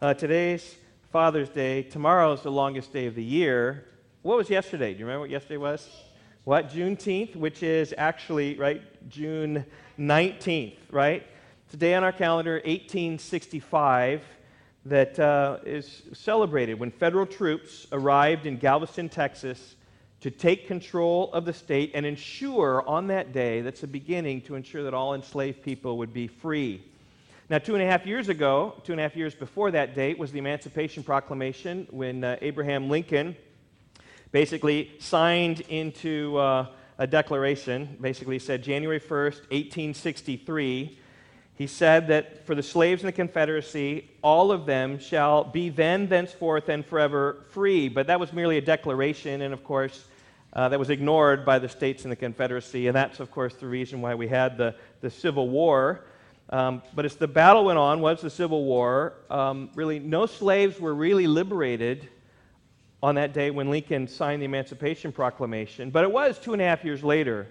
Uh, today's Father's Day. Tomorrow is the longest day of the year. What was yesterday? Do you remember what yesterday was? What? Juneteenth, which is actually, right, June 19th, right? Today on our calendar, 1865, that uh, is celebrated when federal troops arrived in Galveston, Texas to take control of the state and ensure on that day, that's the beginning, to ensure that all enslaved people would be free. Now, two and a half years ago, two and a half years before that date, was the Emancipation Proclamation when uh, Abraham Lincoln basically signed into uh, a declaration, basically said January 1st, 1863. He said that for the slaves in the Confederacy, all of them shall be then, thenceforth, and forever free. But that was merely a declaration, and of course, uh, that was ignored by the states in the Confederacy. And that's, of course, the reason why we had the, the Civil War. Um, but as the battle went on, was the Civil War, um, really no slaves were really liberated on that day when Lincoln signed the Emancipation Proclamation. But it was two and a half years later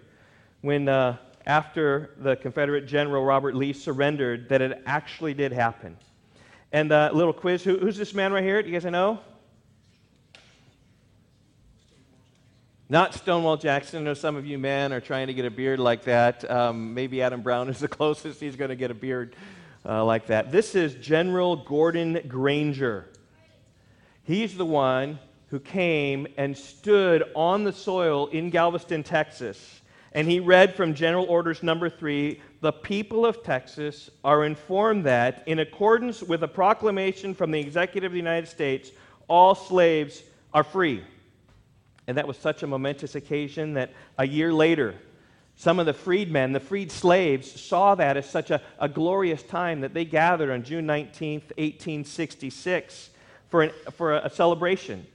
when, uh, after the Confederate General Robert Lee surrendered, that it actually did happen. And a uh, little quiz Who, who's this man right here? Do you guys know? Not Stonewall Jackson. I know some of you men are trying to get a beard like that. Um, maybe Adam Brown is the closest he's going to get a beard uh, like that. This is General Gordon Granger. He's the one who came and stood on the soil in Galveston, Texas. And he read from General Orders number three the people of Texas are informed that, in accordance with a proclamation from the Executive of the United States, all slaves are free. And that was such a momentous occasion that a year later, some of the freedmen, the freed slaves, saw that as such a, a glorious time that they gathered on June 19th, 1866, for, an, for a, celebration.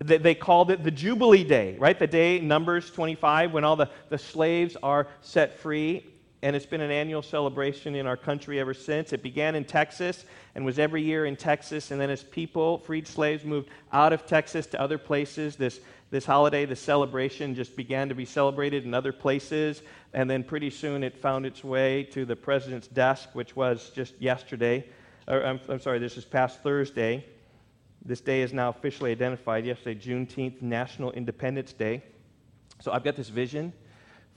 They, they called it the Jubilee Day, right? The day, Numbers 25, when all the, the slaves are set free. And it's been an annual celebration in our country ever since. It began in Texas and was every year in Texas. And then, as people, freed slaves, moved out of Texas to other places, this this holiday, this celebration, just began to be celebrated in other places. And then pretty soon it found its way to the president's desk, which was just yesterday. Or, I'm, I'm sorry, this is past Thursday. This day is now officially identified yesterday, Juneteenth, National Independence Day. So I've got this vision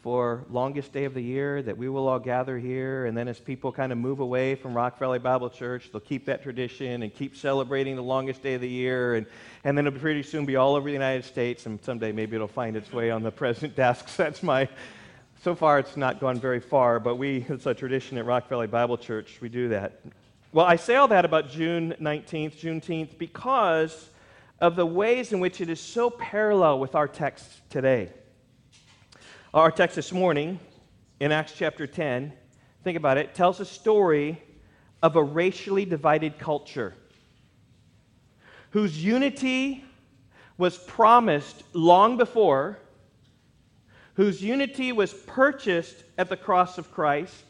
for longest day of the year that we will all gather here and then as people kind of move away from rock valley bible church they'll keep that tradition and keep celebrating the longest day of the year and, and then it'll pretty soon be all over the united states and someday maybe it'll find its way on the president desks. That's my so far it's not gone very far but we it's a tradition at rock valley bible church we do that. Well i say all that about june 19th juneteenth because of the ways in which it is so parallel with our text today our text this morning in Acts chapter 10, think about it, tells a story of a racially divided culture whose unity was promised long before, whose unity was purchased at the cross of Christ.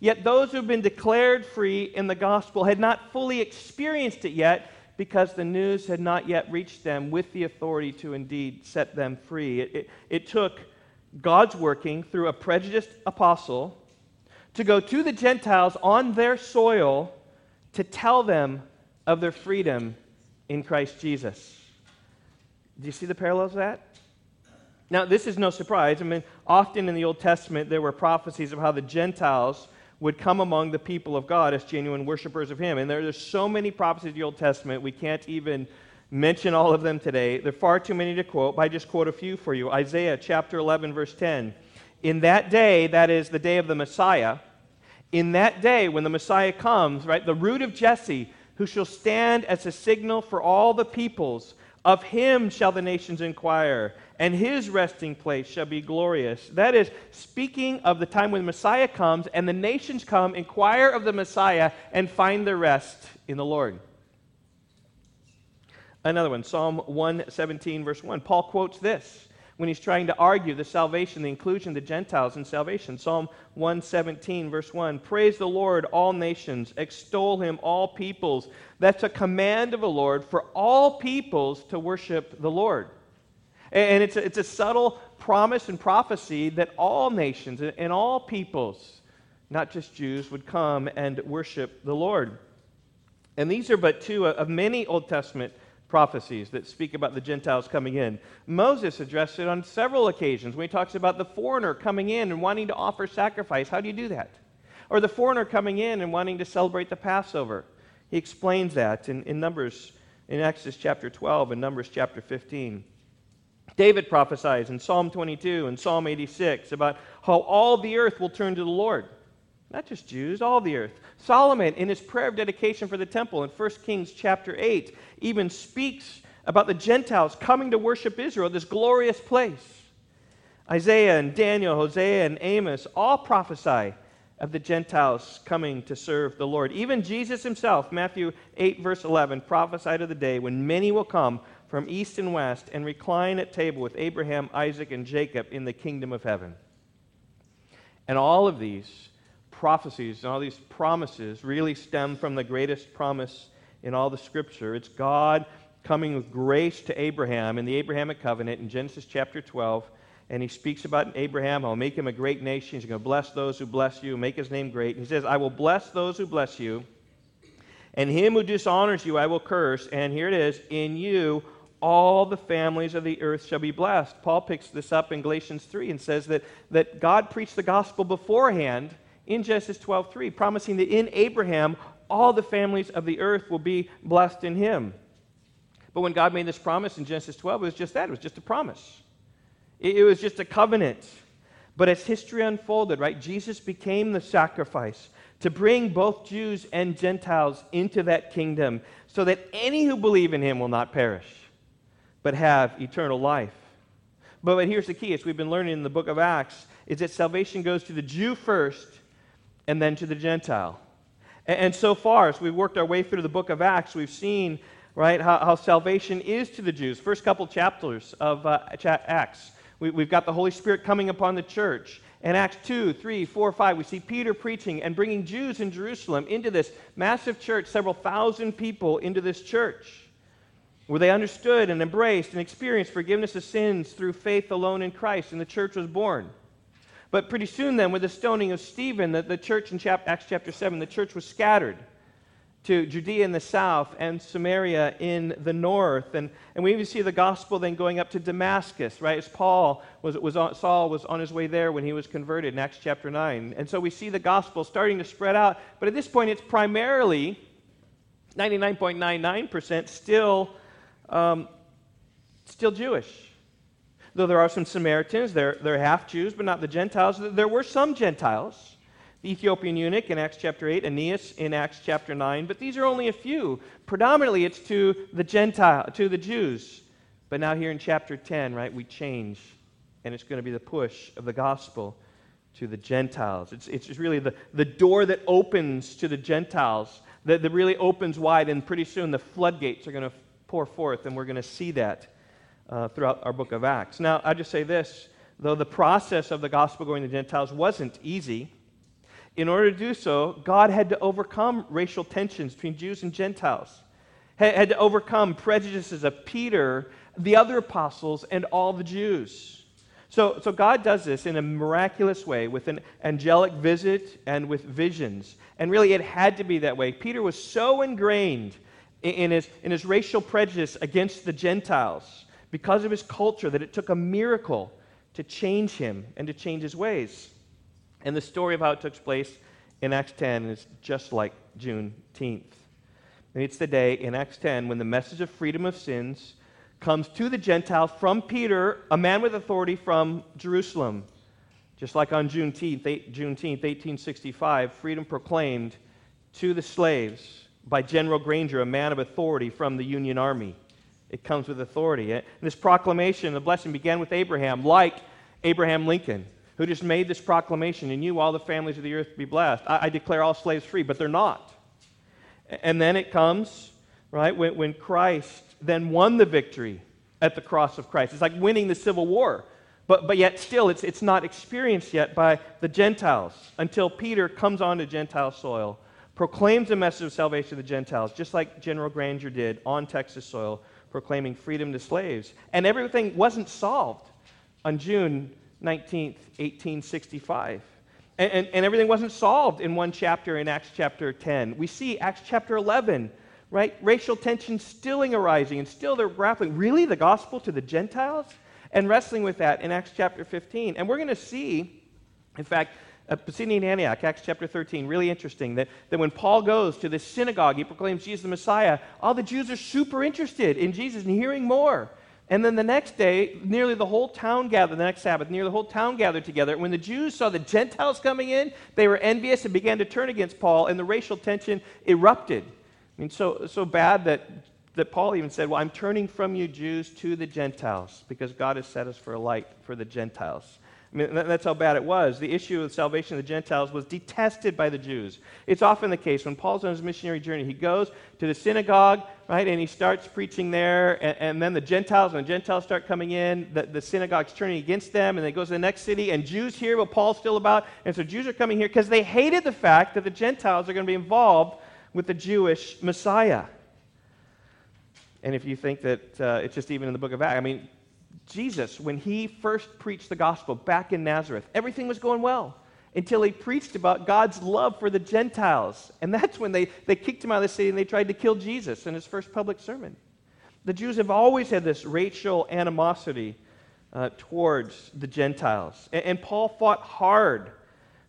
Yet those who've been declared free in the gospel had not fully experienced it yet because the news had not yet reached them with the authority to indeed set them free. It, it, it took God's working through a prejudiced apostle to go to the Gentiles on their soil to tell them of their freedom in Christ Jesus. Do you see the parallels of that? Now, this is no surprise. I mean, often in the Old Testament, there were prophecies of how the Gentiles would come among the people of God as genuine worshipers of Him. And there, there's so many prophecies in the Old Testament, we can't even mention all of them today. There are far too many to quote, but I just quote a few for you. Isaiah chapter 11, verse 10. In that day, that is the day of the Messiah, in that day when the Messiah comes, right, the root of Jesse, who shall stand as a signal for all the peoples, of him shall the nations inquire, and his resting place shall be glorious. That is, speaking of the time when the Messiah comes, and the nations come, inquire of the Messiah, and find their rest in the Lord. Another one, Psalm 117, verse 1. Paul quotes this when he's trying to argue the salvation, the inclusion of the Gentiles in salvation. Psalm 117, verse 1. Praise the Lord, all nations. Extol him, all peoples. That's a command of the Lord for all peoples to worship the Lord. And it's a, it's a subtle promise and prophecy that all nations and all peoples, not just Jews, would come and worship the Lord. And these are but two of many Old Testament prophecies that speak about the Gentiles coming in. Moses addressed it on several occasions when he talks about the foreigner coming in and wanting to offer sacrifice. How do you do that? Or the foreigner coming in and wanting to celebrate the Passover. He explains that in, in Numbers, in Exodus chapter 12 and Numbers chapter 15. David prophesies in Psalm 22 and Psalm 86 about how all the earth will turn to the Lord. Not just Jews, all the earth. Solomon, in his prayer of dedication for the temple in 1 Kings chapter 8, even speaks about the Gentiles coming to worship Israel, this glorious place. Isaiah and Daniel, Hosea and Amos all prophesy of the Gentiles coming to serve the Lord. Even Jesus himself, Matthew 8, verse 11, prophesied of the day when many will come from east and west and recline at table with Abraham, Isaac, and Jacob in the kingdom of heaven. And all of these prophecies and all these promises really stem from the greatest promise in all the scripture. It's God coming with grace to Abraham in the Abrahamic covenant in Genesis chapter 12. And he speaks about Abraham. I'll make him a great nation. He's going to bless those who bless you, make his name great. He says, I will bless those who bless you, and him who dishonors you I will curse. And here it is, in you all the families of the earth shall be blessed. Paul picks this up in Galatians 3 and says that, that God preached the gospel beforehand in Genesis 12:3, promising that in Abraham all the families of the earth will be blessed in him. But when God made this promise in Genesis 12, it was just that. It was just a promise. It, it was just a covenant. But as history unfolded, right, Jesus became the sacrifice to bring both Jews and Gentiles into that kingdom so that any who believe in him will not perish, but have eternal life. But, but here's the key, as we've been learning in the book of Acts, is that salvation goes to the Jew first and then to the Gentile. And, and so far, as we've worked our way through the book of Acts, we've seen right how, how salvation is to the Jews. First couple chapters of uh, Acts, we, we've got the Holy Spirit coming upon the church. In Acts 2, 3, 4, 5, we see Peter preaching and bringing Jews in Jerusalem into this massive church, several thousand people into this church, where they understood and embraced and experienced forgiveness of sins through faith alone in Christ, and the church was born. But pretty soon, then, with the stoning of Stephen, the, the church in chap- Acts chapter 7, the church was scattered to Judea in the south and Samaria in the north. And, and we even see the gospel then going up to Damascus, right? As Paul was, was on, Saul was on his way there when he was converted in Acts chapter 9. And so we see the gospel starting to spread out. But at this point, it's primarily 99.99% still, um, still Jewish. Though there are some Samaritans, they're, they're half Jews, but not the Gentiles. There were some Gentiles. The Ethiopian eunuch in Acts chapter 8, Aeneas in Acts chapter 9, but these are only a few. Predominantly, it's to the Gentile, to the Jews. But now here in chapter 10, right, we change, and it's going to be the push of the gospel to the Gentiles. It's, it's really the, the door that opens to the Gentiles that, that really opens wide, and pretty soon the floodgates are going to pour forth, and we're going to see that uh, throughout our book of Acts. Now, I just say this though the process of the gospel going to Gentiles wasn't easy, in order to do so, God had to overcome racial tensions between Jews and Gentiles, had to overcome prejudices of Peter, the other apostles, and all the Jews. So, so God does this in a miraculous way with an angelic visit and with visions. And really, it had to be that way. Peter was so ingrained in, his, in his racial prejudice against the Gentiles because of his culture that it took a miracle to change him and to change his ways. And the story of how it took place in Acts 10 is just like Juneteenth. And it's the day in Acts 10 when the message of freedom of sins comes to the Gentiles from Peter, a man with authority from Jerusalem. Just like on Juneteenth, Juneteenth 1865, freedom proclaimed to the slaves by General Granger, a man of authority from the Union Army. It comes with authority. And this proclamation, the blessing began with Abraham, like Abraham Lincoln, who just made this proclamation and you, all the families of the earth, be blessed. I, I declare all slaves free, but they're not. And then it comes, right, when, when Christ then won the victory at the cross of Christ. It's like winning the Civil War. But, but yet, still, it's, it's not experienced yet by the Gentiles until Peter comes onto Gentile soil, proclaims the message of salvation to the Gentiles, just like General Granger did on Texas soil, proclaiming freedom to slaves. And everything wasn't solved on June 19th, 1865. And, and, and, everything wasn't solved in one chapter in Acts chapter 10. We see Acts chapter 11 right? Racial tension still arising, and still they're grappling. Really, the gospel to the Gentiles? And wrestling with that in Acts chapter 15. And we're going to see, in fact, uh, Pisidian Antioch, Acts chapter 13, really interesting that, that when Paul goes to this synagogue, he proclaims Jesus the Messiah, all the Jews are super interested in Jesus and hearing more. And then the next day, nearly the whole town gathered, the next Sabbath, nearly the whole town gathered together. When the Jews saw the Gentiles coming in, they were envious and began to turn against Paul, and the racial tension erupted. I mean, so, so bad that, that Paul even said, Well, I'm turning from you, Jews, to the Gentiles, because God has set us for a light for the Gentiles. I mean, that's how bad it was. The issue of salvation of the Gentiles was detested by the Jews. It's often the case when Paul's on his missionary journey, he goes to the synagogue, right, and he starts preaching there, and, and then the Gentiles, and the Gentiles start coming in, the, the synagogue's turning against them, and they goes to the next city, and Jews hear what Paul's still about, and so Jews are coming here because they hated the fact that the Gentiles are going to be involved with the Jewish Messiah. And if you think that uh, it's just even in the book of Acts, I mean, Jesus, when he first preached the gospel back in Nazareth, everything was going well until he preached about God's love for the Gentiles. And that's when they, they kicked him out of the city and they tried to kill Jesus in his first public sermon. The Jews have always had this racial animosity uh, towards the Gentiles. And, and Paul fought hard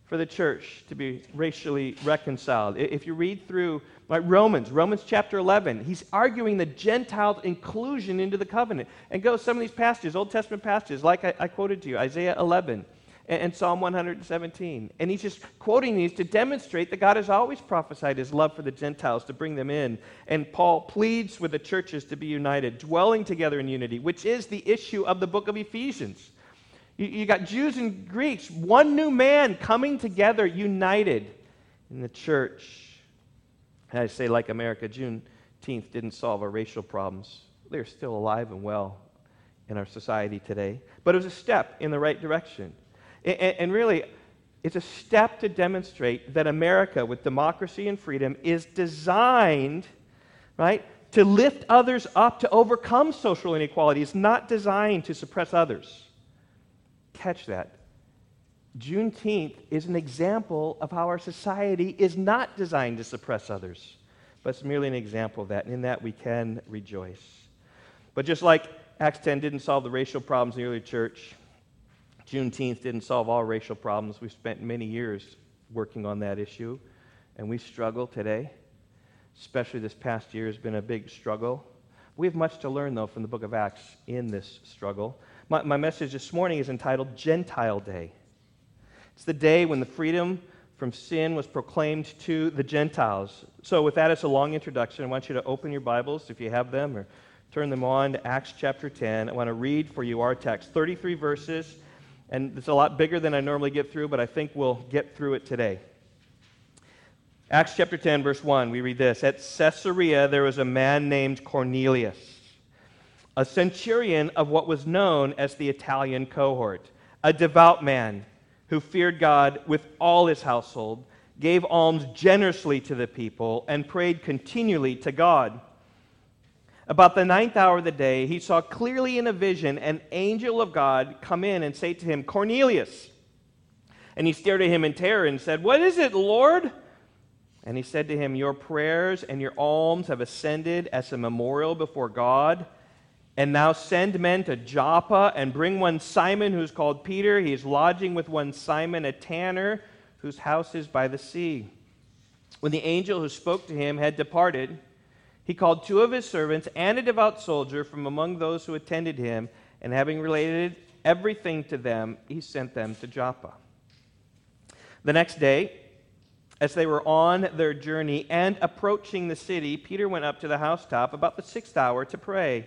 for the church to be racially reconciled. If you read through like Romans, Romans chapter 11, he's arguing the Gentiles' inclusion into the covenant. And go some of these passages, Old Testament passages, like I, I quoted to you, Isaiah 11 and, and, Psalm 117. And he's just quoting these to demonstrate that God has always prophesied his love for the Gentiles to bring them in. And Paul pleads with the churches to be united, dwelling together in unity, which is the issue of the book of Ephesians. You, you got Jews and Greeks, one new man coming together, united in the church. And I say, like America, Juneteenth didn't solve our racial problems. They're still alive and well in our society today. But it was a step in the right direction. And, and really, it's a step to demonstrate that America, with democracy and freedom, is designed, right, to lift others up to overcome social inequality. It's not designed to suppress others. Catch that. Juneteenth is an example of how our society is not designed to suppress others, but it's merely an example of that. And in that, we can rejoice. But just like Acts 10 didn't solve the racial problems in the early church, Juneteenth didn't solve all racial problems. We've spent many years working on that issue, and we struggle today. Especially this past year has been a big struggle. We have much to learn, though, from the book of Acts in this struggle. My, my message this morning is entitled Gentile Day. It's the day when the freedom from sin was proclaimed to the Gentiles. So, with that it's a long introduction, I want you to open your Bibles if you have them or turn them on to Acts chapter 10. I want to read for you our text 33 verses, and it's a lot bigger than I normally get through, but I think we'll get through it today. Acts chapter 10, verse 1, we read this At Caesarea, there was a man named Cornelius a centurion of what was known as the Italian cohort, a devout man who feared God with all his household, gave alms generously to the people, and prayed continually to God. About the ninth hour of the day, he saw clearly in a vision an angel of God come in and say to him, Cornelius. And he stared at him in terror and said, What is it, Lord? And he said to him, Your prayers and your alms have ascended as a memorial before God. And now send men to Joppa and bring one Simon who's called Peter. He is lodging with one Simon, a tanner, whose house is by the sea. When the angel who spoke to him had departed, he called two of his servants and a devout soldier from among those who attended him, and having related everything to them, he sent them to Joppa. The next day, as they were on their journey and approaching the city, Peter went up to the housetop about the sixth hour to pray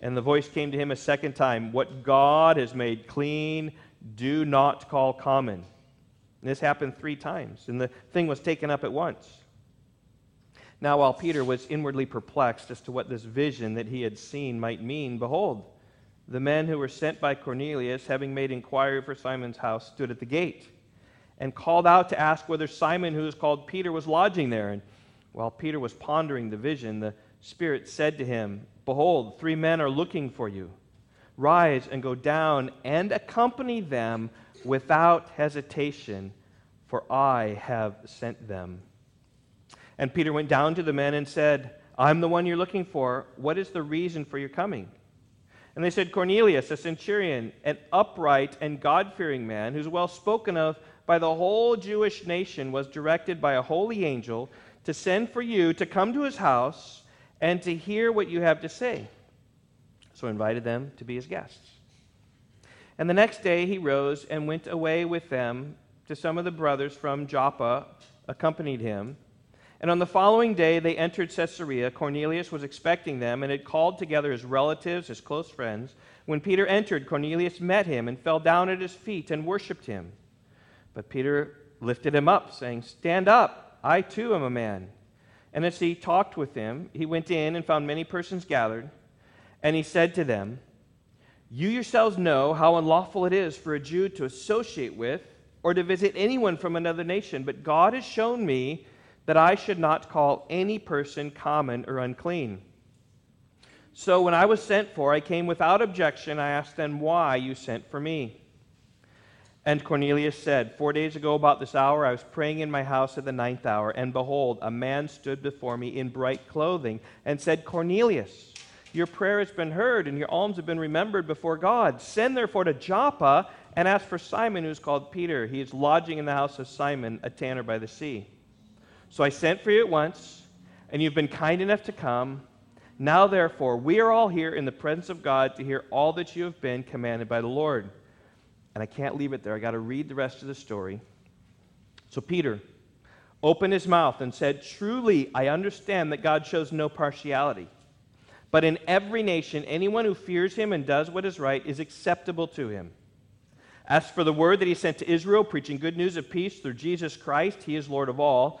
And the voice came to him a second time What God has made clean, do not call common. And this happened three times, and the thing was taken up at once. Now, while Peter was inwardly perplexed as to what this vision that he had seen might mean, behold, the men who were sent by Cornelius, having made inquiry for Simon's house, stood at the gate and called out to ask whether Simon, who was called Peter, was lodging there. And while Peter was pondering the vision, the Spirit said to him, Behold, three men are looking for you. Rise and go down and accompany them without hesitation, for I have sent them. And Peter went down to the men and said, I'm the one you're looking for. What is the reason for your coming? And they said, Cornelius, a centurion, an upright and God fearing man, who's well spoken of by the whole Jewish nation, was directed by a holy angel to send for you to come to his house and to hear what you have to say. So invited them to be his guests. And the next day he rose and went away with them to some of the brothers from Joppa, accompanied him. And on the following day they entered Caesarea. Cornelius was expecting them and had called together his relatives, his close friends. When Peter entered, Cornelius met him and fell down at his feet and worshipped him. But Peter lifted him up, saying, Stand up, I too am a man. And as he talked with them, he went in and found many persons gathered. And he said to them, You yourselves know how unlawful it is for a Jew to associate with or to visit anyone from another nation, but God has shown me that I should not call any person common or unclean. So when I was sent for, I came without objection. I asked them why you sent for me. And Cornelius said, Four days ago, about this hour, I was praying in my house at the ninth hour, and behold, a man stood before me in bright clothing and said, Cornelius, your prayer has been heard, and your alms have been remembered before God. Send therefore to Joppa and ask for Simon, who is called Peter. He is lodging in the house of Simon, a tanner by the sea. So I sent for you at once, and you've been kind enough to come. Now, therefore, we are all here in the presence of God to hear all that you have been commanded by the Lord. And I can't leave it there. I got to read the rest of the story. So Peter opened his mouth and said, Truly, I understand that God shows no partiality. But in every nation, anyone who fears him and does what is right is acceptable to him. As for the word that he sent to Israel, preaching good news of peace through Jesus Christ, he is Lord of all.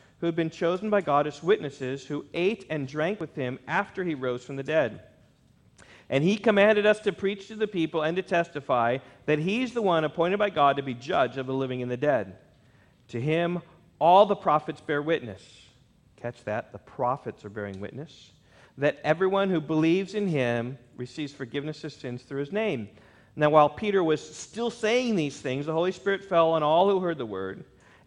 who had been chosen by God as witnesses, who ate and drank with him after he rose from the dead. And he commanded us to preach to the people and to testify that he's the one appointed by God to be judge of the living and the dead. To him, all the prophets bear witness. Catch that? The prophets are bearing witness. That everyone who believes in him receives forgiveness of sins through his name. Now, while Peter was still saying these things, the Holy Spirit fell on all who heard the word.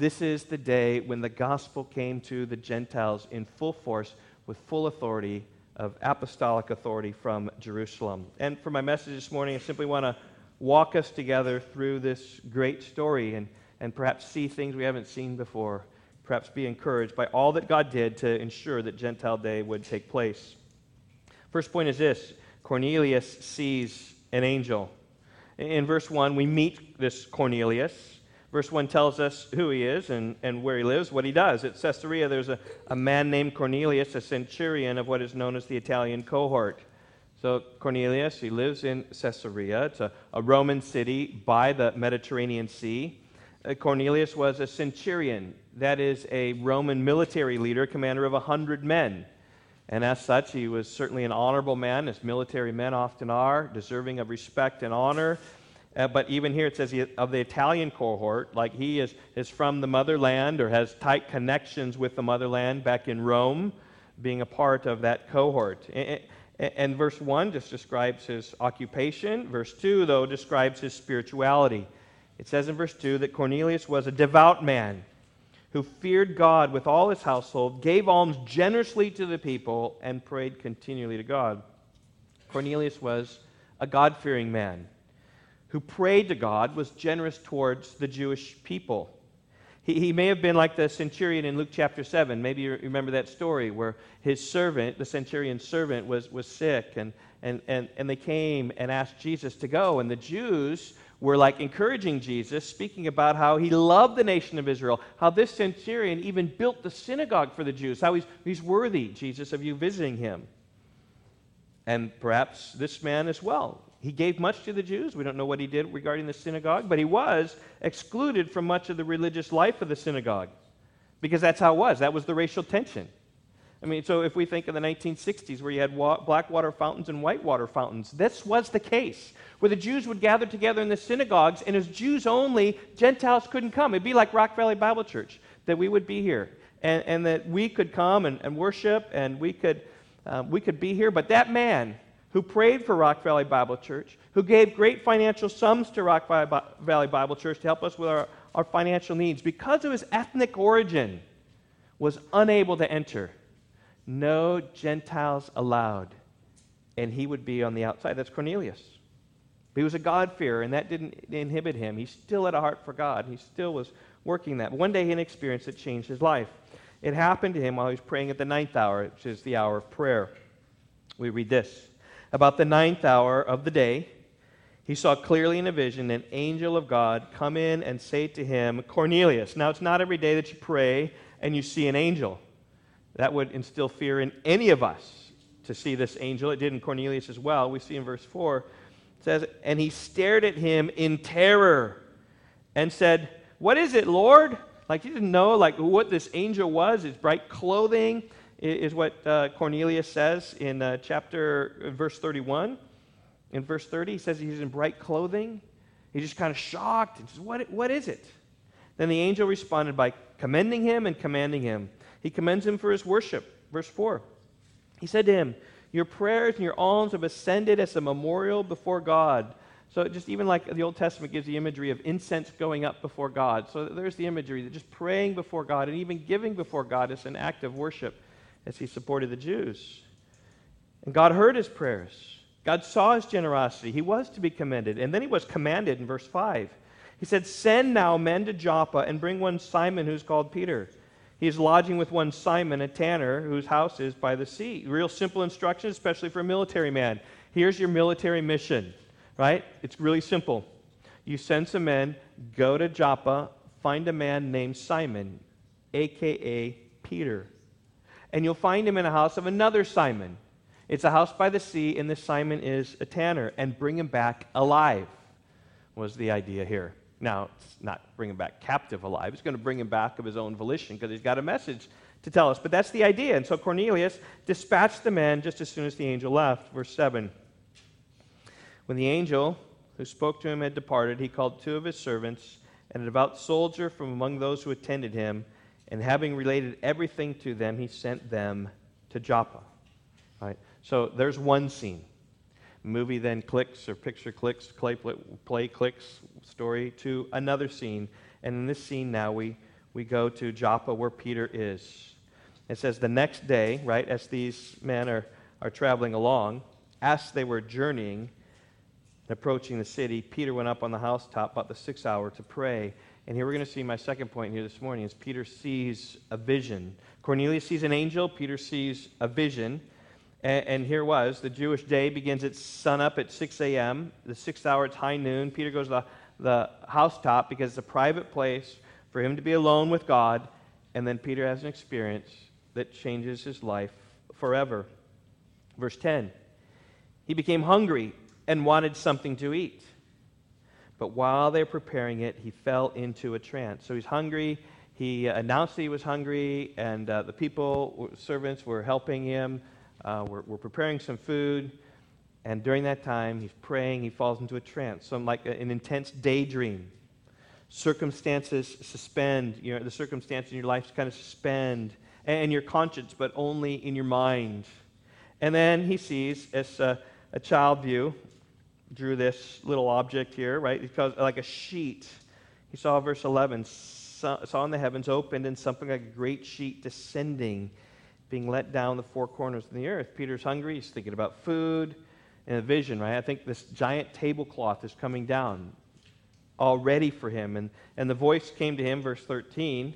This is the day when the gospel came to the Gentiles in full force with full authority of apostolic authority from Jerusalem. And for my message this morning, I simply want to walk us together through this great story and, and perhaps see things we haven't seen before. Perhaps be encouraged by all that God did to ensure that Gentile Day would take place. First point is this Cornelius sees an angel. In verse 1, we meet this Cornelius. Verse 1 tells us who he is and, and where he lives, what he does. At Caesarea, there's a, a man named Cornelius, a centurion of what is known as the Italian cohort. So, Cornelius, he lives in Caesarea. It's a, a Roman city by the Mediterranean Sea. Uh, Cornelius was a centurion, that is, a Roman military leader, commander of a hundred men. And as such, he was certainly an honorable man, as military men often are, deserving of respect and honor. Uh, but even here it says he, of the Italian cohort, like he is, is from the motherland or has tight connections with the motherland back in Rome, being a part of that cohort. And, And verse 1 just describes his occupation. Verse 2, though, describes his spirituality. It says in verse 2 that Cornelius was a devout man who feared God with all his household, gave alms generously to the people, and prayed continually to God. Cornelius was a God fearing man who prayed to God, was generous towards the Jewish people. He, he may have been like the centurion in Luke chapter 7. Maybe you remember that story where his servant, the centurion's servant, was, was sick, and, and, and, and they came and asked Jesus to go. And the Jews were like encouraging Jesus, speaking about how he loved the nation of Israel, how this centurion even built the synagogue for the Jews, how he's, he's worthy, Jesus, of you visiting him. And perhaps this man as well. He gave much to the Jews. We don't know what he did regarding the synagogue, but he was excluded from much of the religious life of the synagogue because that's how it was. That was the racial tension. I mean, so if we think of the 1960s where you had wa- black water fountains and white water fountains, this was the case where the Jews would gather together in the synagogues, and as Jews only, Gentiles couldn't come. It'd be like Rock Valley Bible Church, that we would be here, and, and that we could come and, and worship, and we could, um, we could be here. But that man who prayed for Rock Valley Bible Church, who gave great financial sums to Rock Valley Bible Church to help us with our, our financial needs, because of his ethnic origin, was unable to enter no Gentiles allowed. And he would be on the outside. That's Cornelius. He was a God-fearer, and that didn't inhibit him. He still had a heart for God. He still was working that. One day, he an experience that changed his life. It happened to him while he was praying at the ninth hour, which is the hour of prayer. We read this About the ninth hour of the day, he saw clearly in a vision an angel of God come in and say to him, Cornelius. Now, it's not every day that you pray and you see an angel. That would instill fear in any of us to see this angel. It did in Cornelius as well. We see in verse 4, it says, And he stared at him in terror and said, What is it, Lord? Like he didn't know like what this angel was. His bright clothing is what uh, Cornelius says in uh, chapter uh, verse 31. In verse 30, he says he's in bright clothing. He's just kind of shocked and says, what, what is it? Then the angel responded by commending him and commanding him he commends him for his worship. Verse 4. He said to him, Your prayers and your alms have ascended as a memorial before God. So just even like the Old Testament gives the imagery of incense going up before God. So there's the imagery that just praying before God and even giving before God is an act of worship as he supported the Jews. And God heard his prayers. God saw his generosity. He was to be commended. And then he was commanded in verse 5. He said, Send now men to Joppa and bring one Simon who's called Peter. He is lodging with one Simon, a tanner, whose house is by the sea. Real simple instructions, especially for a military man. Here's your military mission, right? It's really simple. You send some men, go to Joppa, find a man named Simon, aka Peter. And you'll find him in a house of another Simon. It's a house by the sea, and this Simon is a tanner, and bring him back alive, was the idea here. Now, it's not bring him back captive alive. It's going to bring him back of his own volition because he's got a message to tell us. But that's the idea. And so Cornelius dispatched the men just as soon as the angel left. Verse 7. When the angel who spoke to him had departed, he called two of his servants and a devout soldier from among those who attended him. And having related everything to them, he sent them to Joppa. Right. So there's one scene. Movie then clicks, or picture clicks, play, play clicks, story to another scene. And in this scene now, we, we go to Joppa where Peter is. It says, The next day, right, as these men are, are traveling along, as they were journeying and approaching the city, Peter went up on the housetop about the sixth hour to pray. And here we're going to see my second point here this morning is Peter sees a vision. Cornelius sees an angel, Peter sees a vision. And, and, here was the Jewish day begins at sunup at 6 a.m. The sixth hour, it's high noon. Peter goes to the, the housetop because it's a private place for him to be alone with God. And then Peter has an experience that changes his life forever. Verse 10 He became hungry and wanted something to eat. But while they're preparing it, he fell into a trance. So he's hungry. He announced that he was hungry, and uh, the people, servants, were helping him uh, we're, we're, preparing some food, and during that time, he's praying. He falls into a trance, some like an intense daydream. Circumstances suspend. You know, the circumstances in your life kind of suspend, and your conscience, but only in your mind. And then he sees, as a, a child view, drew this little object here, right? Because like a sheet. He saw verse 11, saw, in the heavens opened and something like a great sheet descending, being let down the four corners of the earth. Peter's hungry. He's thinking about food and a vision, right? I think this giant tablecloth is coming down all ready for him. And, and the voice came to him, verse 13,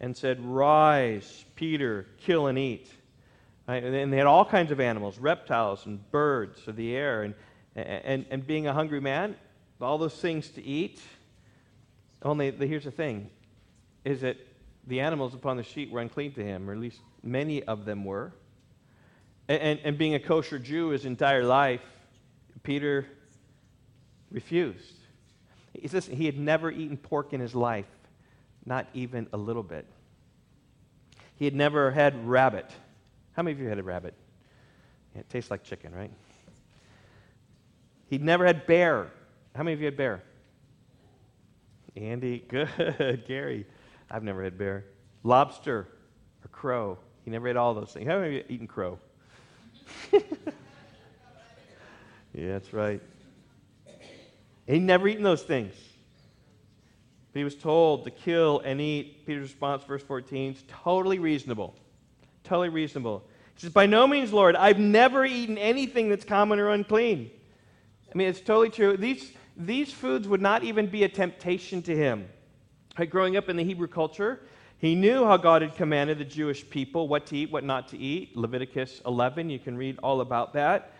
and said, Rise, Peter, kill and eat. Right? And they had all kinds of animals, reptiles and birds of the air. And, and, and being a hungry man, all those things to eat. Only, here's the thing, is that the animals upon the sheet were unclean to him, or at least many of them were. And, and, and being a kosher Jew his entire life, Peter refused. He says he had never eaten pork in his life, not even a little bit. He had never had rabbit. How many of you had a rabbit? It tastes like chicken, right? He'd never had bear. How many of you had bear? Andy, good. Gary, I've never had bear. Lobster or crow. He never had all those things. How many of you eaten crow? yeah, that's right. He'd never eaten those things. But he was told to kill and eat. Peter's response, verse 14, is totally reasonable. Totally reasonable. He says, By no means, Lord, I've never eaten anything that's common or unclean. Mean, it's totally true. These, these foods would not even be a temptation to him. Like growing up in the Hebrew culture, he knew how God had commanded the Jewish people what to eat, what not to eat. Leviticus 11, you can read all about that.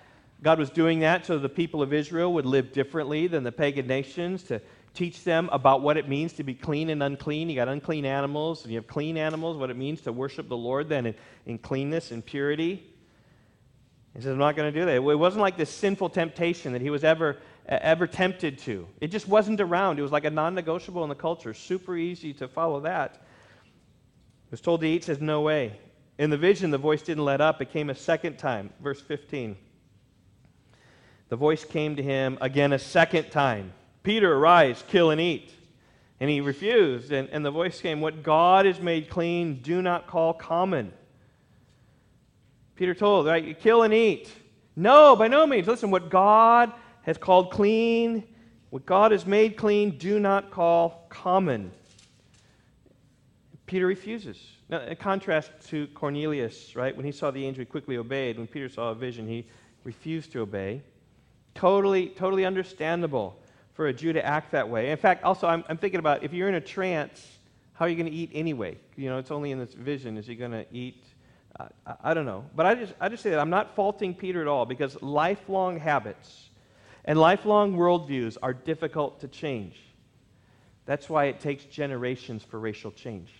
God was doing that so the people of Israel would live differently than the pagan nations to teach them about what it means to be clean and unclean. You got unclean animals, and you have clean animals, what it means to worship the Lord then in, in cleanness and purity. He says, I'm not going to do that. It wasn't like this sinful temptation that he was ever, ever tempted to. It just wasn't around. It was like a non negotiable in the culture. Super easy to follow that. He was told to eat, says, No way. In the vision, the voice didn't let up. It came a second time. Verse 15. The voice came to him again a second time Peter, arise, kill and eat. And he refused. And, and the voice came, What God has made clean, do not call common. Peter told, right, you kill and eat. No, by no means. Listen, what God has called clean, what God has made clean, do not call common. Peter refuses. Now, in contrast to Cornelius, right, when he saw the angel, he quickly obeyed. When Peter saw a vision, he refused to obey. Totally, totally understandable for a Jew to act that way. In fact, also, I'm, I'm thinking about if you're in a trance, how are you going to eat anyway? You know, it's only in this vision. Is he going to eat? I, I don't know. But I just, I just say that I'm not faulting Peter at all because lifelong habits and lifelong worldviews are difficult to change. That's why it takes generations for racial change,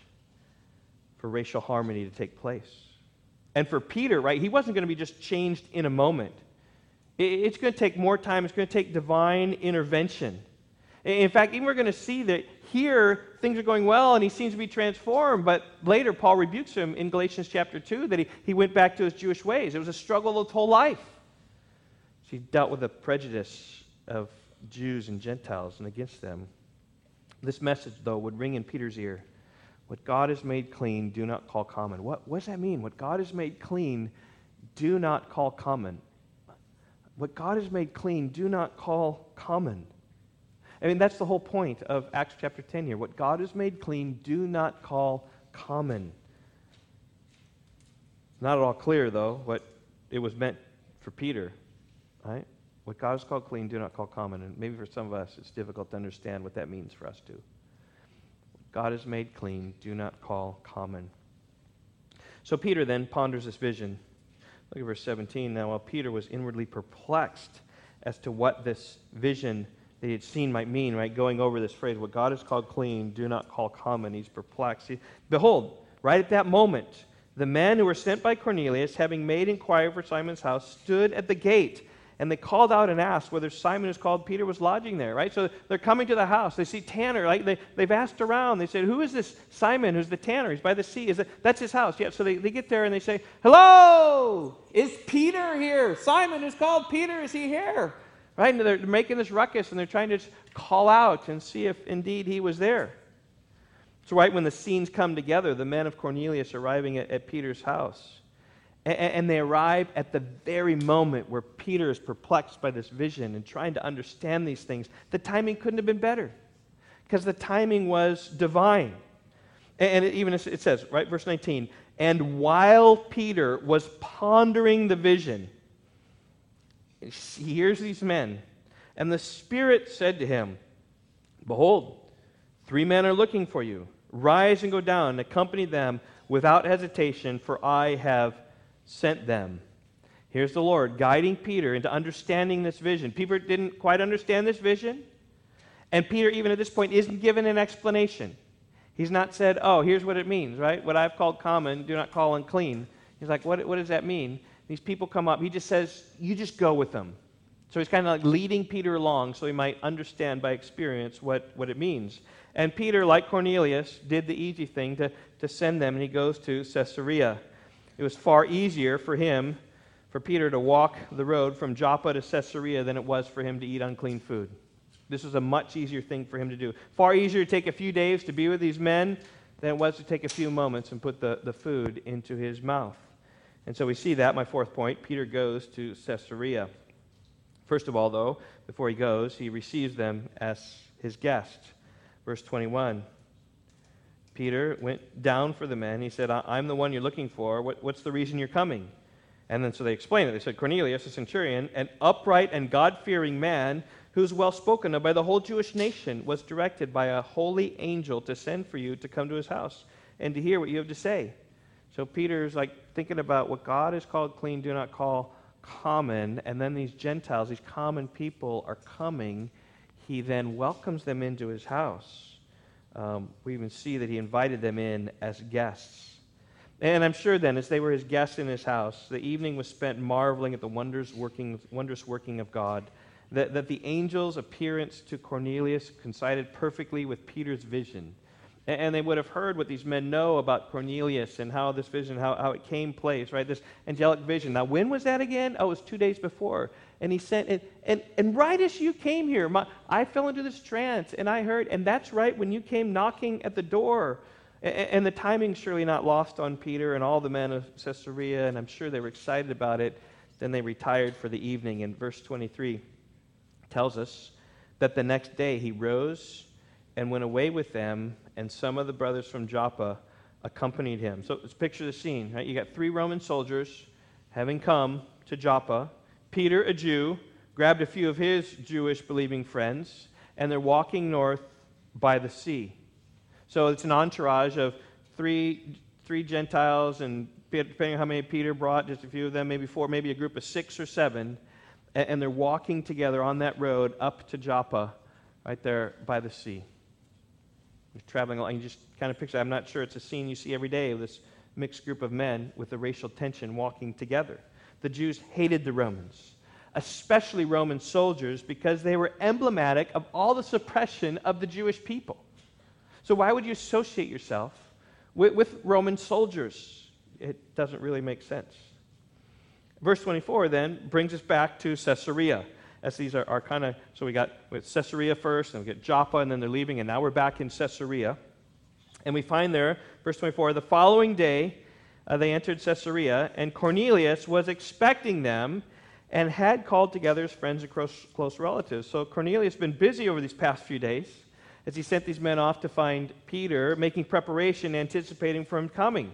for racial harmony to take place. And for Peter, right, he wasn't going to be just changed in a moment. It's going to take more time. It's going to take divine intervention. In fact, even we're going to see that here things are going well and he seems to be transformed, but later Paul rebukes him in Galatians chapter 2 that he, he went back to his Jewish ways. It was a struggle his whole life. He dealt with the prejudice of Jews and Gentiles and against them. This message, though, would ring in Peter's ear. What God has made clean, do not call common. What, what does that mean? What God has made clean, do not call common what God has made clean, do not call common. I mean, that's the whole point of Acts chapter 10 here. What God has made clean, do not call common. Not at all clear, though, what it was meant for Peter, right? What God has called clean, do not call common. And maybe for some of us, it's difficult to understand what that means for us, too. What God has made clean, do not call common. So Peter then ponders this vision Look at verse 17. Now, while Peter was inwardly perplexed as to what this vision that he had seen might mean, right? Going over this phrase, what God has called clean, do not call common. He's perplexed. Behold, right at that moment, the men who were sent by Cornelius, having made inquiry for Simon's house, stood at the gate and they called out and asked whether Simon, who's called Peter, was lodging there, right? So they're coming to the house. They see tanner, right? They, they've asked around. They said, Who is this Simon who's the tanner? He's by the sea. Is it, that's his house. Yeah, so they, they get there and they say, Hello, is Peter here? Simon, who's called Peter, is he here? Right? And they're making this ruckus and they're trying to call out and see if indeed he was there. So, right when the scenes come together, the men of Cornelius arriving at, at Peter's house. And they arrive at the very moment where Peter is perplexed by this vision and trying to understand these things. The timing couldn't have been better because the timing was divine. And it even it says, right, verse 19, and while Peter was pondering the vision, he hears these men, and the Spirit said to him, Behold, three men are looking for you. Rise and go down and accompany them without hesitation, for I have sent them. Here's the Lord guiding Peter into understanding this vision. Peter didn't quite understand this vision, and Peter, even at this point, isn't given an explanation. He's not said, Oh, here's what it means, right? What I've called common, do not call unclean. He's like, What, what does that mean? These people come up. He just says, You just go with them. So he's kind of like leading Peter along so he might understand by experience what, what it means. And Peter, like Cornelius, did the easy thing to, to send them, and he goes to Caesarea. It was far easier for him, for Peter, to walk the road from Joppa to Caesarea than it was for him to eat unclean food. This was a much easier thing for him to do. Far easier to take a few days to be with these men than it was to take a few moments and put the, the food into his mouth. And so we see that, my fourth point. Peter goes to Caesarea. First of all, though, before he goes, he receives them as his guest. Verse 21. Peter went down for the men. He said, I'm the one you're looking for. What, what's the reason you're coming? And then so they explained it. They said, Cornelius, a centurion, an upright and God fearing man who is well spoken of by the whole Jewish nation, was directed by a holy angel to send for you to come to his house and to hear what you have to say. So Peter's like thinking about what God has called clean, do not call common. And then these Gentiles, these common people, are coming. He then welcomes them into his house um, we even see that he invited them in as guests. And I'm sure then, as they were his guests in his house, the evening was spent marveling at the wonders working, wondrous working of God. That, that the angel's appearance to Cornelius coincided perfectly with Peter's vision. And, they would have heard what these men know about Cornelius and how this vision, how, how it came place, right? This angelic vision. Now, when was that again? Oh, it was two days before and he sent and, and, and right as you came here my, i fell into this trance and i heard and that's right when you came knocking at the door and, and the timing's surely not lost on peter and all the men of caesarea and i'm sure they were excited about it then they retired for the evening and verse 23 tells us that the next day he rose and went away with them and some of the brothers from joppa accompanied him so let's picture the scene right you got three roman soldiers having come to joppa Peter, a Jew, grabbed a few of his Jewish believing friends, and they're walking north by the sea. So it's an entourage of three, three Gentiles, and depending on how many Peter brought, just a few of them, maybe four, maybe a group of six or seven, and, and they're walking together on that road up to Joppa, right there by the sea. Traveling along, you just kind of picture, I'm not sure it's a scene you see every day of this mixed group of men with the racial tension walking together the Jews hated the Romans, especially Roman soldiers, because they were emblematic of all the suppression of the Jewish people. So, why would you associate yourself with, with Roman soldiers? It doesn't really make sense. Verse 24 then brings us back to Caesarea. As these are, are kind of, so we got with Caesarea first, and we get Joppa, and then they're leaving, and now we're back in Caesarea. And we find there, verse 24, the following day, uh, they entered Caesarea, and Cornelius was expecting them and had called together his friends and close, close relatives. So Cornelius has been busy over these past few days as he sent these men off to find Peter, making preparation, anticipating for him coming.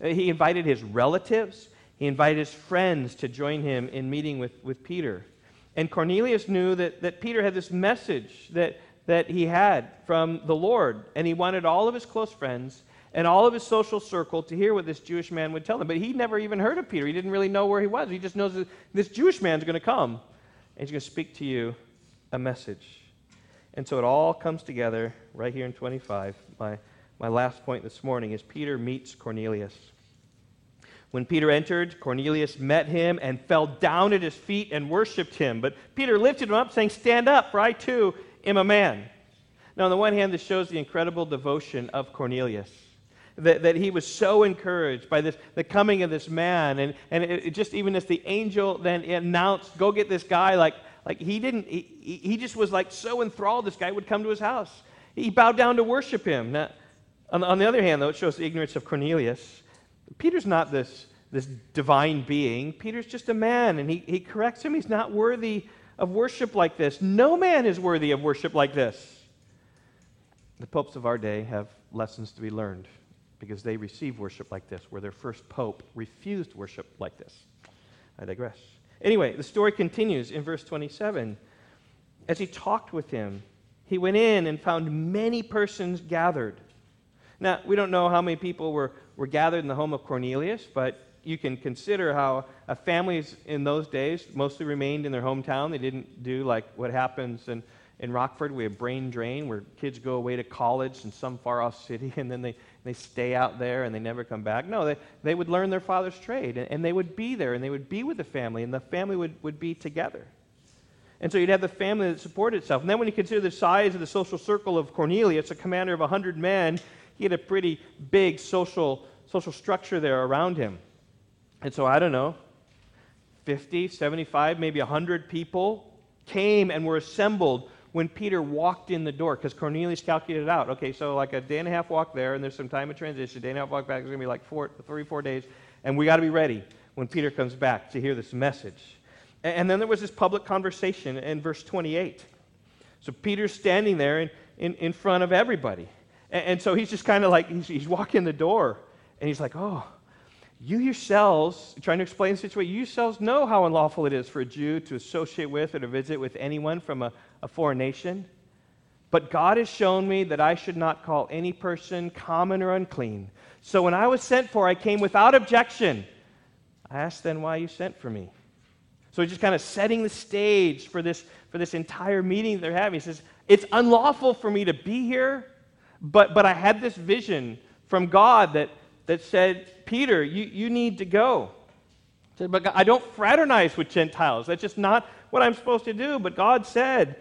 Uh, he invited his relatives, he invited his friends to join him in meeting with, with Peter. And Cornelius knew that, that Peter had this message that, that he had from the Lord, and he wanted all of his close friends and all of his social circle to hear what this Jewish man would tell them. But he never even heard of Peter. He didn't really know where he was. He just knows that this Jewish man's going to come and he's going to speak to you a message. And so it all comes together right here in 25. My, my last point this morning is Peter meets Cornelius. When Peter entered, Cornelius met him and fell down at his feet and worshiped him. But Peter lifted him up, saying, Stand up, for I too am a man. Now, on the one hand, this shows the incredible devotion of Cornelius that, that he was so encouraged by this, the coming of this man. And, and it, it just even as the angel then announced, go get this guy, like, like he didn't, he, he just was like so enthralled this guy would come to his house. He bowed down to worship him. Now, on, on the other hand, though, it shows the ignorance of Cornelius. Peter's not this, this divine being. Peter's just a man, and he, he corrects him. He's not worthy of worship like this. No man is worthy of worship like this. The popes of our day have lessons to be learned because they receive worship like this, where their first pope refused worship like this. I digress. Anyway, the story continues in verse 27. As he talked with him, he went in and found many persons gathered. Now, we don't know how many people were, were gathered in the home of Cornelius, but you can consider how families in those days mostly remained in their hometown. They didn't do like what happens in, in Rockford. We have brain drain where kids go away to college in some far off city and then they, they stay out there and they never come back. No, they, they would learn their father's trade and, and they would be there and they would be with the family and the family would, would be together. And so you'd have the family that supported itself. And then when you consider the size of the social circle of Cornelius, a commander of 100 men, he had a pretty big social, social structure there around him. And so I don't know, 50, 75, maybe 100 people came and were assembled when Peter walked in the door, because Cornelius calculated out. Okay, so like a day and a half walk there, and there's some time of transition. Day and a half walk back is going to be like four, three, four days, and we got to be ready when Peter comes back to hear this message. And then there was this public conversation in verse 28. So Peter's standing there in, in, in front of everybody. And, and so he's just kind of like, he's, he's walking the door, and he's like, oh, you yourselves, trying to explain the situation, you yourselves know how unlawful it is for a Jew to associate with or to visit with anyone from a, a foreign nation. But God has shown me that I should not call any person common or unclean. So when I was sent for, I came without objection. I asked then why you sent for me. So he's just kind of setting the stage for this, for this entire meeting they're having. He says, It's unlawful for me to be here, but, but I had this vision from God that, that said, Peter, you, you need to go. Said, but God, I don't fraternize with Gentiles. That's just not what I'm supposed to do. But God said,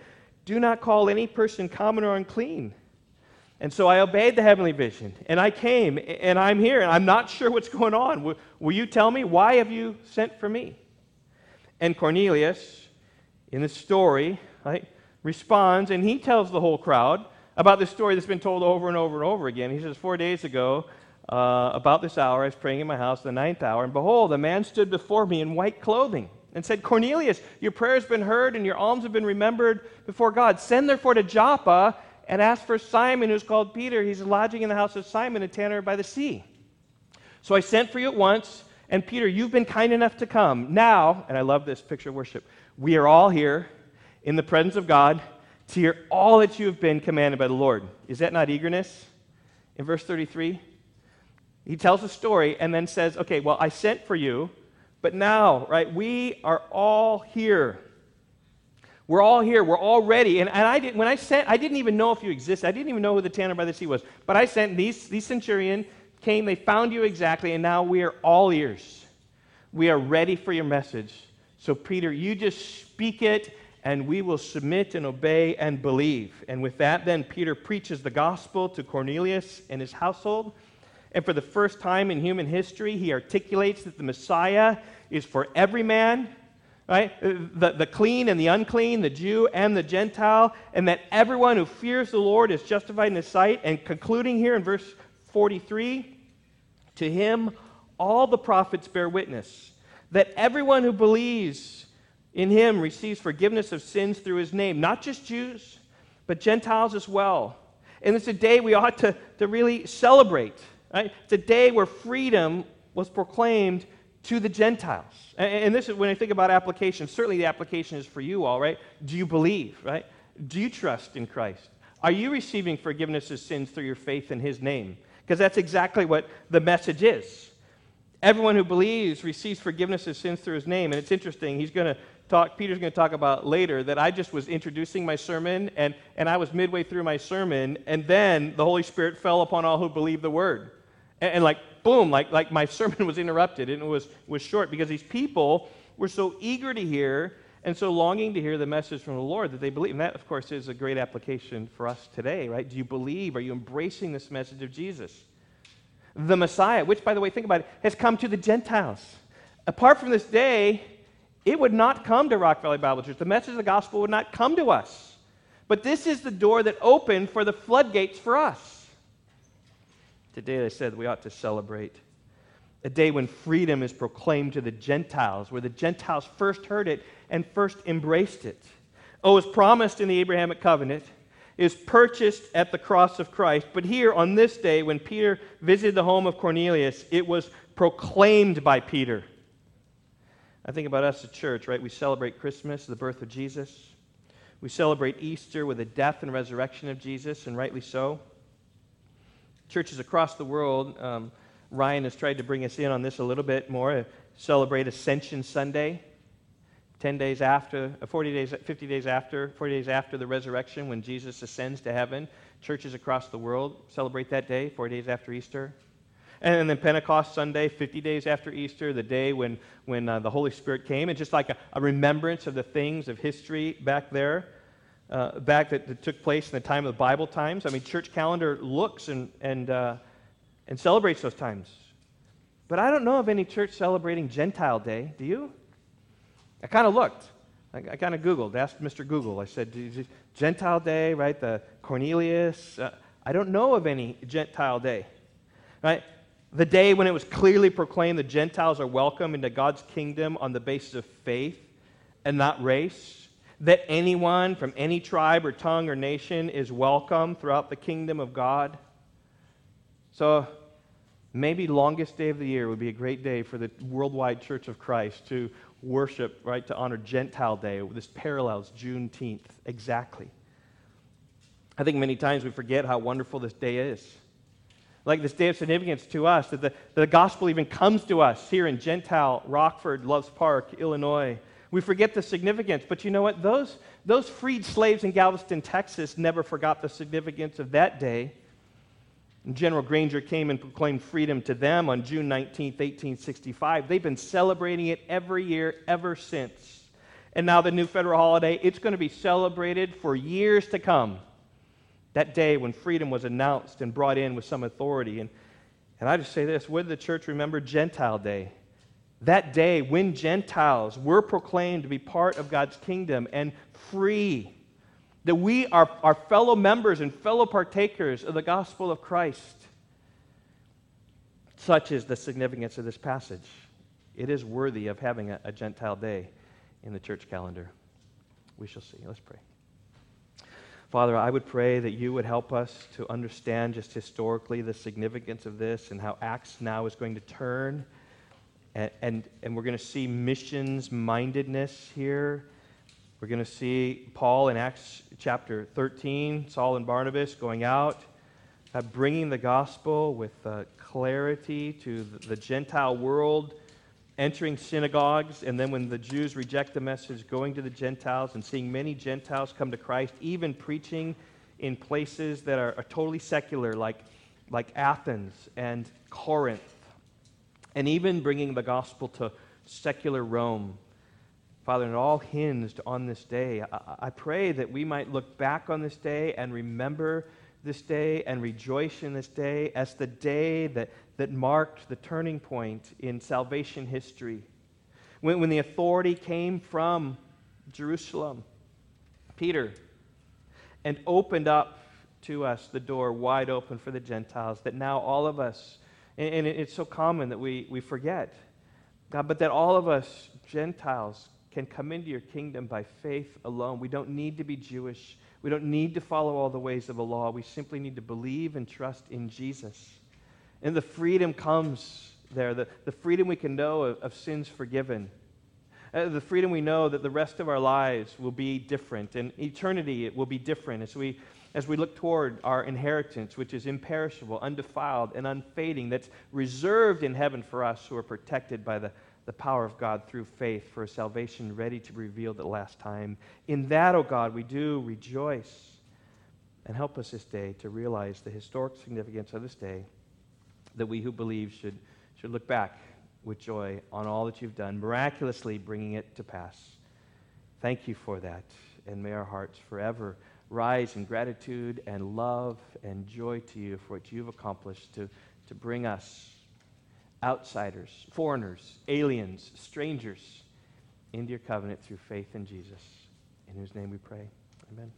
Do not call any person common or unclean. And so I obeyed the heavenly vision, and I came, and I'm here, and I'm not sure what's going on. Will, will you tell me? Why have you sent for me? And Cornelius, in the story, right, responds, and he tells the whole crowd about this story that's been told over and over and over again. He says, Four days ago, uh, about this hour, I was praying in my house, the ninth hour, and behold, a man stood before me in white clothing and said, Cornelius, your prayer has been heard and your alms have been remembered before God. Send therefore to Joppa and ask for Simon, who's called Peter. He's lodging in the house of Simon, a tanner by the sea. So I sent for you at once, and Peter, you've been kind enough to come. Now, and I love this picture of worship, we are all here in the presence of God to hear all that you have been commanded by the Lord. Is that not eagerness? In verse 33, he tells a story and then says, Okay, well, I sent for you, but now, right, we are all here. We're all here. We're all ready. And, and I did, when I sent, I didn't even know if you existed. I didn't even know who the tanner by the sea was. But I sent these, these centurion came, they found you exactly, and now we are all ears. We are ready for your message. So, Peter, you just speak it, and we will submit and obey and believe. And with that, then, Peter preaches the gospel to Cornelius and his household. And for the first time in human history, he articulates that the Messiah is for every man, right? The, the clean and the unclean, the Jew and the Gentile, and that everyone who fears the Lord is justified in his sight. And concluding here in verse 43, to him all the prophets bear witness that everyone who believes in him receives forgiveness of sins through his name, not just Jews, but Gentiles as well. And it's a day we ought to, to really celebrate Right? It's a day where freedom was proclaimed to the Gentiles. And, this is when I think about application, certainly the application is for you all, right? Do you believe, right? Do you trust in Christ? Are you receiving forgiveness of sins through your faith in his name? Because that's exactly what the message is. Everyone who believes receives forgiveness of sins through his name. And it's interesting, he's going to talk, Peter's going to talk about later that I just was introducing my sermon and, and I was midway through my sermon, and then the Holy Spirit fell upon all who believed the word. And, and like, boom, like, like my sermon was interrupted and it was, was short because these people were so eager to hear and so longing to hear the message from the Lord that they believe. And that, of course, is a great application for us today, right? Do you believe? Are you embracing this message of Jesus? The Messiah, which, by the way, think about it, has come to the Gentiles. Apart from this day, it would not come to Rock Valley Bible Church. The message of the gospel would not come to us. But this is the door that opened for the floodgates for us. Today they said we ought to celebrate. a day when freedom is proclaimed to the Gentiles, where the Gentiles first heard it and first embraced it. Oh, as promised in the Abrahamic covenant, is purchased at the cross of Christ. But here on this day, when Peter visited the home of Cornelius, it was proclaimed by Peter. I think about us at church, right? We celebrate Christmas, the birth of Jesus. We celebrate Easter with the death and resurrection of Jesus, and rightly so. Churches across the world, um, Ryan has tried to bring us in on this a little bit more. Celebrate Ascension Sunday, 10 days after, uh, 40 days, 50 days after, 40 days after the resurrection when Jesus ascends to heaven. Churches across the world celebrate that day, 40 days after Easter. And then Pentecost Sunday, 50 days after Easter, the day when, when uh, the Holy Spirit came. It's just like a, a, remembrance of the things of history back there, uh, back that, that, took place in the time of the Bible times. I mean, church calendar looks and, and uh, and celebrates those times. But I don't know of any church celebrating Gentile Day. Do you? I kind of looked. I, I kind of Googled, asked Mr. Google. I said, Gentile Day, right? The Cornelius. Uh, I don't know of any Gentile Day. Right? The day when it was clearly proclaimed the Gentiles are welcome into God's kingdom on the basis of faith and not race. That anyone from any tribe or tongue or nation is welcome throughout the kingdom of God. So maybe longest day of the year would be a great day for the worldwide Church of Christ to worship, right, to honor Gentile Day. This parallels Juneteenth exactly. I think many times we forget how wonderful this day is. Like this day of significance to us, that the, the gospel even comes to us here in Gentile, Rockford, Loves Park, Illinois. We forget the significance, but you know what? Those, those freed slaves in Galveston, Texas never forgot the significance of that day General Granger came and proclaimed freedom to them on June 19, 1865. They've been celebrating it every year ever since. And now the new federal holiday, it's going to be celebrated for years to come. That day when freedom was announced and brought in with some authority. And, and I just say this would the church remember Gentile Day? That day when Gentiles were proclaimed to be part of God's kingdom and free that we are, are fellow members and fellow partakers of the gospel of Christ. Such is the significance of this passage. It is worthy of having a, a Gentile day in the church calendar. We shall see. Let's pray. Father, I would pray that you would help us to understand just historically the significance of this and how Acts now is going to turn. And, and, and we're going to see missions mindedness here we're going to see Paul in Acts chapter 13, Saul and Barnabas going out, uh, bringing the gospel with uh, clarity to the, the Gentile world, entering synagogues, and then when the Jews reject the message, going to the Gentiles and seeing many Gentiles come to Christ, even preaching in places that are, are totally secular, like, like Athens and Corinth, and even bringing the gospel to secular Rome. Father, and it all hinged on this day. I, I, pray that we might look back on this day and remember this day and rejoice in this day as the day that, that marked the turning point in salvation history. When, when the authority came from Jerusalem, Peter, and opened up to us the door wide open for the Gentiles, that now all of us, and, and it's so common that we, we forget, God, but that all of us, Gentiles, can come into your kingdom by faith alone. We don't need to be Jewish. We don't need to follow all the ways of the law. We simply need to believe and trust in Jesus. And the freedom comes there, the, the freedom we can know of, of sins forgiven. Uh, the freedom we know that the rest of our lives will be different and eternity it will be different as we as we look toward our inheritance which is imperishable undefiled and unfading that's reserved in heaven for us who are protected by the the power of God through faith for a salvation ready to be revealed at last time. In that, O oh God, we do rejoice. And help us this day to realize the historic significance of this day, that we who believe should, should look back with joy on all that you've done, miraculously bringing it to pass. Thank you for that. And may our hearts forever rise in gratitude and love and joy to you for what you've accomplished to, to bring us outsiders, foreigners, aliens, strangers into your covenant through faith in Jesus, in whose name we pray. Amen.